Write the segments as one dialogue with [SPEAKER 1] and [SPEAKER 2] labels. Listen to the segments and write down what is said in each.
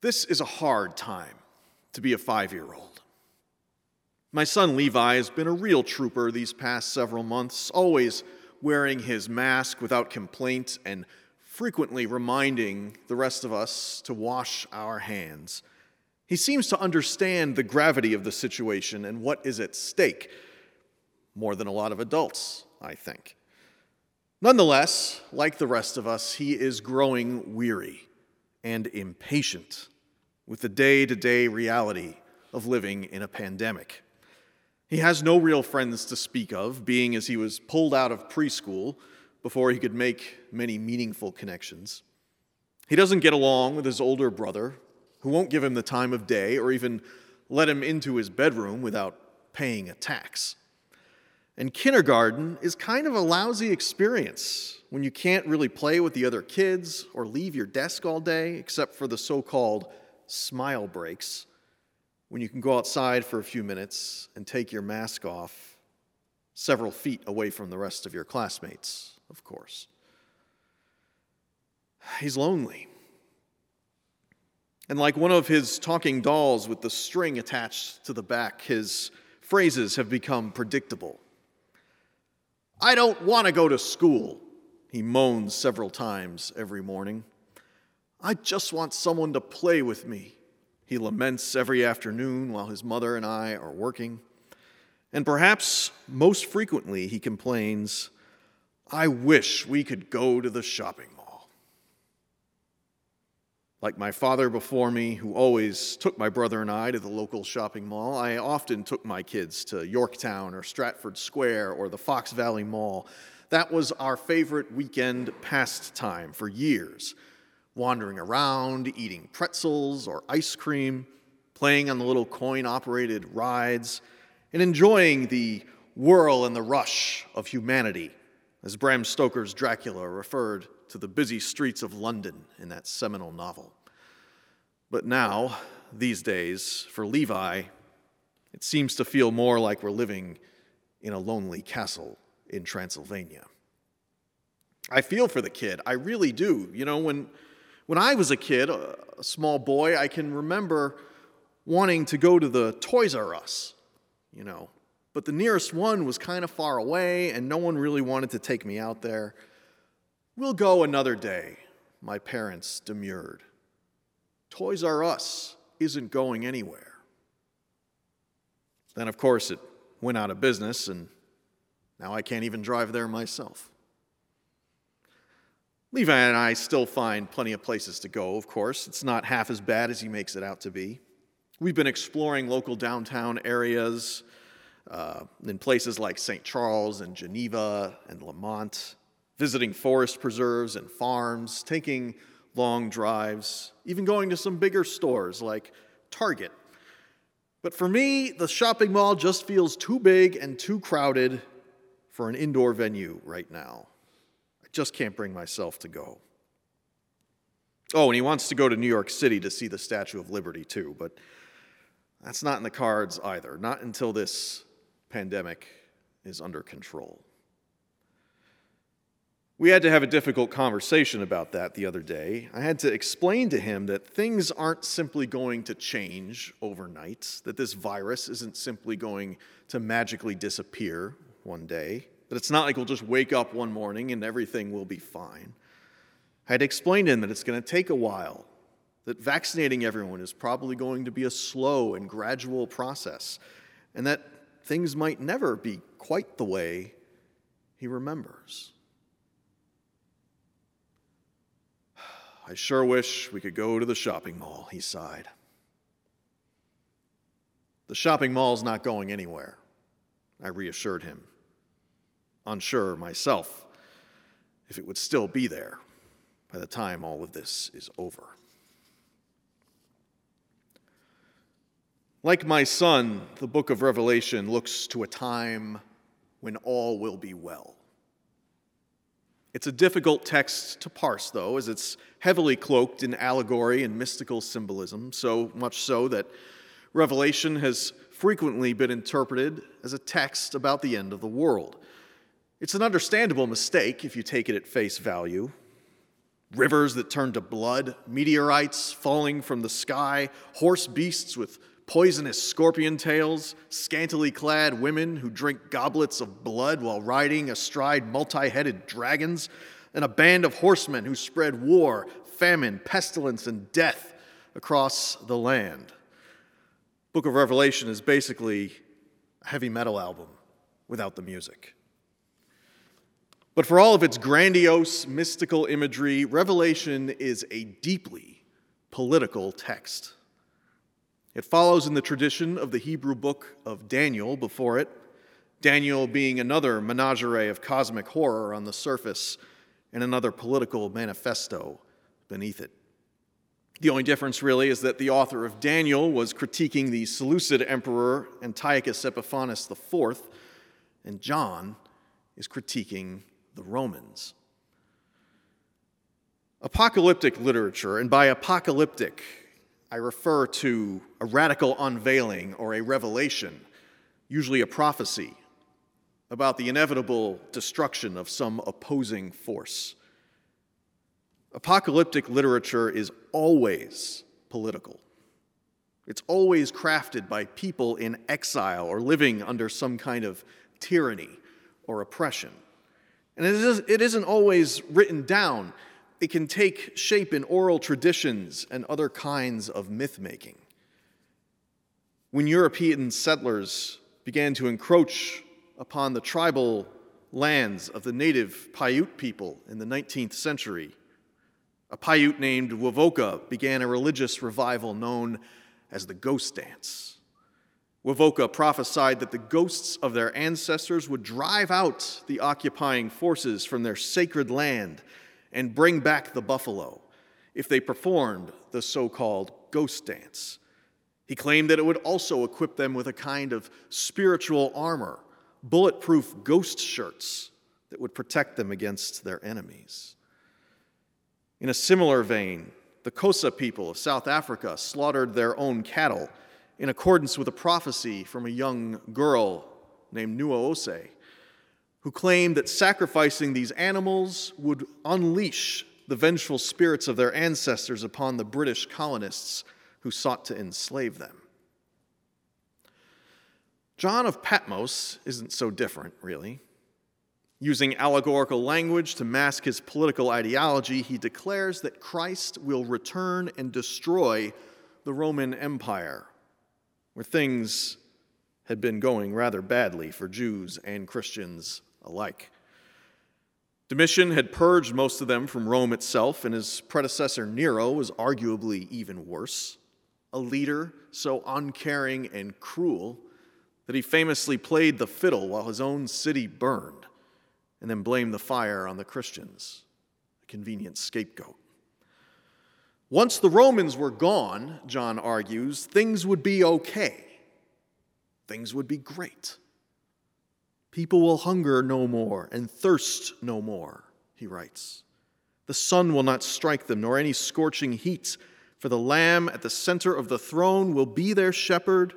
[SPEAKER 1] This is a hard time to be a five year old. My son Levi has been a real trooper these past several months, always wearing his mask without complaint and frequently reminding the rest of us to wash our hands. He seems to understand the gravity of the situation and what is at stake more than a lot of adults, I think. Nonetheless, like the rest of us, he is growing weary and impatient with the day to day reality of living in a pandemic. He has no real friends to speak of, being as he was pulled out of preschool before he could make many meaningful connections. He doesn't get along with his older brother, who won't give him the time of day or even let him into his bedroom without paying a tax. And kindergarten is kind of a lousy experience when you can't really play with the other kids or leave your desk all day, except for the so called smile breaks, when you can go outside for a few minutes and take your mask off several feet away from the rest of your classmates, of course. He's lonely. And like one of his talking dolls with the string attached to the back, his phrases have become predictable. I don't want to go to school, he moans several times every morning. I just want someone to play with me, he laments every afternoon while his mother and I are working. And perhaps most frequently, he complains, I wish we could go to the shopping mall. like my father before me, who always took my brother and I to the local shopping mall, I often took my kids to Yorktown or Stratford Square or the Fox Valley Mall. That was our favorite weekend pastime for years wandering around, eating pretzels or ice cream, playing on the little coin operated rides, and enjoying the whirl and the rush of humanity, as Bram Stoker's Dracula referred to the busy streets of London in that seminal novel. But now, these days, for Levi, it seems to feel more like we're living in a lonely castle in Transylvania. I feel for the kid, I really do. You know, when, when I was a kid, a, small boy, I can remember wanting to go to the Toys R Us, you know, but the nearest one was kind of far away and no one really wanted to take me out there. We'll go another day, my parents demurred. Toys R Us isn't going anywhere. Then, of course, it went out of business, and now I can't even drive there myself. Levi and I still find plenty of places to go, of course. It's not half as bad as he makes it out to be. We've been exploring local downtown areas uh, in places like St. Charles and Geneva and Lemont visiting forest preserves and farms, taking long drives, even going to some bigger stores like Target. But for me, the shopping mall just feels too big and too crowded for an indoor venue right now. I just can't bring myself to go. Oh, and he wants to go to New York City to see the Statue of Liberty too, but that's not in the cards either, not until this pandemic is under control. We had to have a difficult conversation about that the other day. I had to explain to him that things aren't simply going to change overnight, that this virus isn't simply going to magically disappear one day, that it's not like we'll just wake up one morning and everything will be fine. I had explained to him that it's going to take a while, that vaccinating everyone is probably going to be a slow and gradual process, and that things might never be quite the way he remembers. I sure wish we could go to the shopping mall, he sighed. The shopping mall's not going anywhere, I reassured him, unsure myself if it would still be there by the time all of this is over. Like my son, the book of Revelation looks to a time when all will be well. It's a difficult text to parse, though, as it's heavily cloaked in allegory and mystical symbolism, so much so that Revelation has frequently been interpreted as a text about the end of the world. It's an understandable mistake if you take it at face value. rivers that turn to blood, meteorites falling from the sky, horse beasts with poisonous scorpion tails, scantily clad women who drink goblets of blood while riding astride multi headed dragons, and a band of horsemen who spread war, famine, pestilence, and death across the land. Book of Revelation is basically a heavy metal album without the music. But for all of its grandiose mystical imagery, Revelation is a deeply political text. It follows in the tradition of the Hebrew book of Daniel before it, Daniel being another menagerie of cosmic horror on the surface and another political manifesto beneath it. The only difference, really, is that the author of Daniel was critiquing the Seleucid emperor Antiochus Epiphanes IV, and John is critiquing the Romans. Apocalyptic literature, and by apocalyptic, I refer to a radical unveiling or a revelation, usually a prophecy, about the inevitable destruction of some opposing force. Apocalyptic literature is always political. It's always crafted by people in exile or living under some kind of tyranny or oppression. And it, is, it isn't always written down, it can take shape in oral traditions and other kinds of myth making. When European settlers began to encroach upon the tribal lands of the native Paiute people in the 19th century, a Paiute named Wovoka began a religious revival known as the Ghost Dance. Wovoka prophesied that the ghosts of their ancestors would drive out the occupying forces from their sacred land and bring back the buffalo if they performed the so called ghost dance. He claimed that it would also equip them with a kind of spiritual armor, bulletproof ghost shirts that would protect them against their enemies. In a similar vein, the Xhosa people of South Africa slaughtered their own cattle in accordance with a prophecy from a young girl named Nongqawuse, who claimed that sacrificing these animals would unleash the vengeful spirits of their ancestors upon the British colonists who sought to enslave them. John of Patmos isn't so different, really. Using allegorical language to mask his political ideology, he declares that Christ will return and destroy the Roman Empire, where things had been going rather badly for Jews and Christians alike. Domitian had purged most of them from Rome itself, and his predecessor Nero was arguably even worse. A leader so uncaring and cruel that he famously played the fiddle while his own city burned and then blamed the fire on the Christians, a convenient scapegoat. Once the Romans were gone, John argues, things would be okay. Things would be great. People will hunger no more and thirst no more, he writes. The sun will not strike them, nor any scorching heat, for the Lamb at the center of the throne will be their shepherd,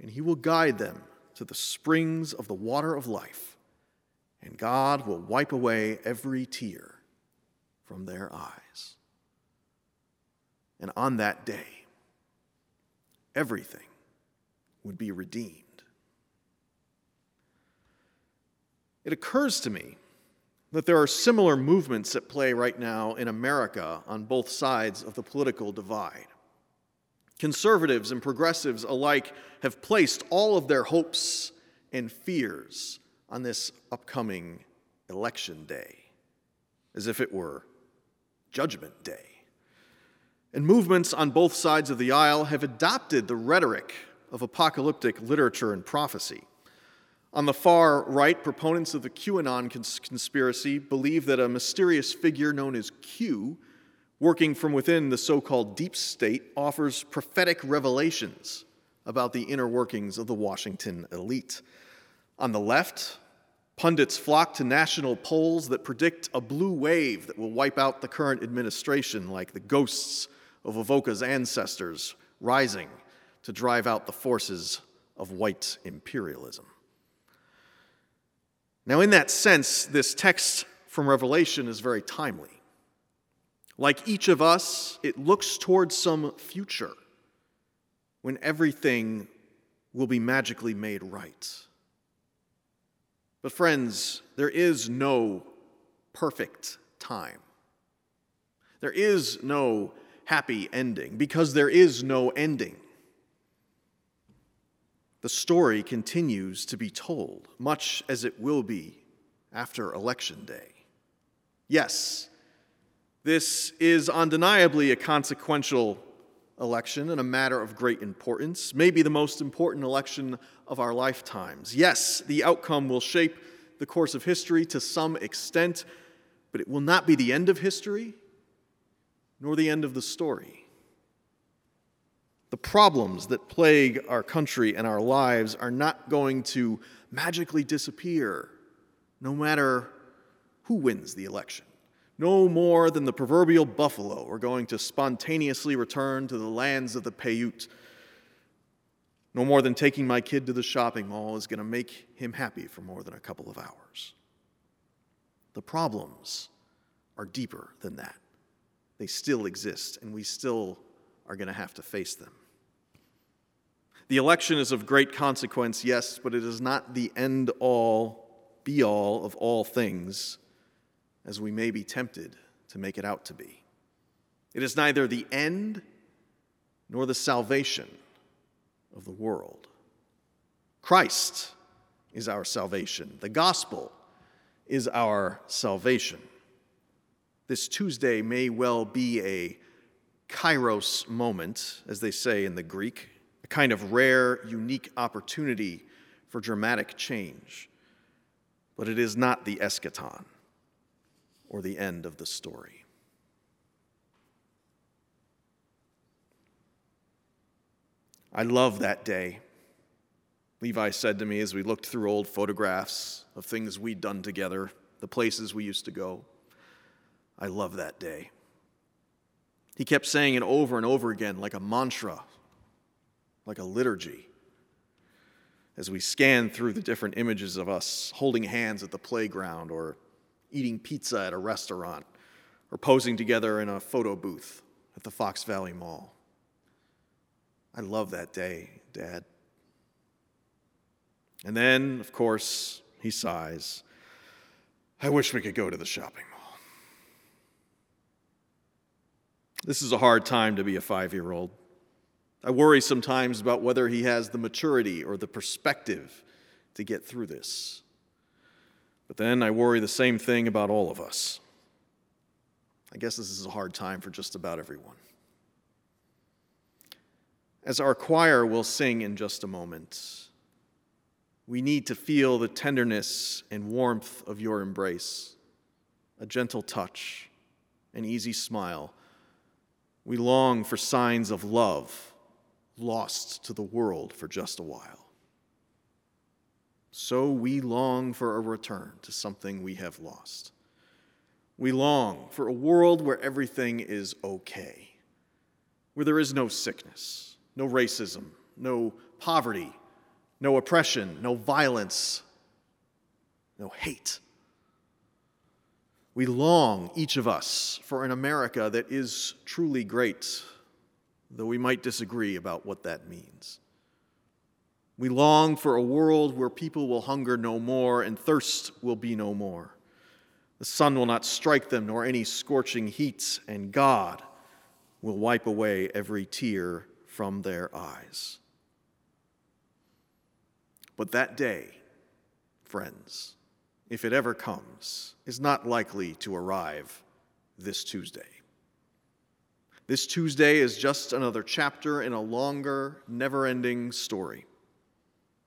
[SPEAKER 1] and he will guide them to the springs of the water of life, and God will wipe away every tear from their eyes. And on that day, everything would be redeemed. It occurs to me that there are similar movements at play right now in America on both sides of the political divide. Conservatives and progressives alike have placed all of their hopes and fears on this upcoming election day, as if it were Judgment Day. And movements on both sides of the aisle have adopted the rhetoric of apocalyptic literature and prophecy. On the far right, proponents of the QAnon cons- conspiracy believe that a mysterious figure known as Q, working from within the so called deep state, offers prophetic revelations about the inner workings of the Washington elite. On the left, pundits flock to national polls that predict a blue wave that will wipe out the current administration, like the ghosts of Wovoka's ancestors rising to drive out the forces of white imperialism. Now, in that sense, this text from Revelation is very timely. Like each of us, it looks towards some future when everything will be magically made right. But, friends, there is no perfect time. There is no happy ending because there is no ending. The story continues to be told, much as it will be after Election Day. Yes, this is undeniably a consequential election and a matter of great importance, maybe the most important election of our lifetimes. Yes, the outcome will shape the course of history to some extent, but it will not be the end of history nor the end of the story. The problems that plague our country and our lives are not going to magically disappear no matter who wins the election. No more than the proverbial buffalo are going to spontaneously return to the lands of the Paiute. No more than taking my kid to the shopping mall is going to make him happy for more than a couple of hours. The problems are deeper than that. They still exist, and we still are going to have to face them. The election is of great consequence, yes, but it is not the end all, be all of all things as we may be tempted to make it out to be. It is neither the end nor the salvation of the world. Christ is our salvation, the gospel is our salvation. This Tuesday may well be a kairos moment, as they say in the Greek, a kind of rare, unique opportunity for dramatic change. But it is not the eschaton or the end of the story. I love that day. Levi said to me as we looked through old photographs of things we'd done together, the places we used to go. I love that day. He kept saying it over and over again like a mantra, like a liturgy. As we scan through the different images of us holding hands at the playground or eating pizza at a restaurant, or posing together in a photo booth at the Fox Valley Mall. I love that day, Dad. And then, of course, he sighs. I wish we could go to the shopping mall. This is a hard time to be a five year old. I worry sometimes about whether he has the maturity or the perspective to get through this. But then I worry the same thing about all of us. I guess this is a hard time for just about everyone. As our choir will sing in just a moment, we need to feel the tenderness and warmth of your embrace, a gentle touch, an easy smile. We long for signs of love lost to the world for just a while so we long for a return to something we have lost. We long for a world where everything is okay, where there is no sickness, no racism, no poverty, no oppression, no violence, no hate. We long, each of us, for an America that is truly great, though we might disagree about what that means. We long for a world where people will hunger no more and thirst will be no more. The sun will not strike them, nor any scorching heat, and God will wipe away every tear from their eyes. But that day, friends, if it ever comes, is not likely to arrive this Tuesday. This Tuesday is just another chapter in a longer, never ending story.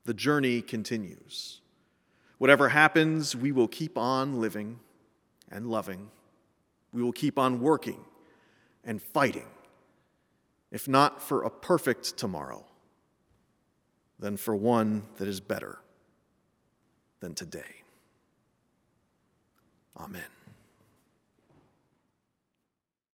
[SPEAKER 1] The journey continues. Whatever happens, we will keep on living and loving. We will keep on working and fighting, if not for a perfect tomorrow, then for one that is better than today. Amen.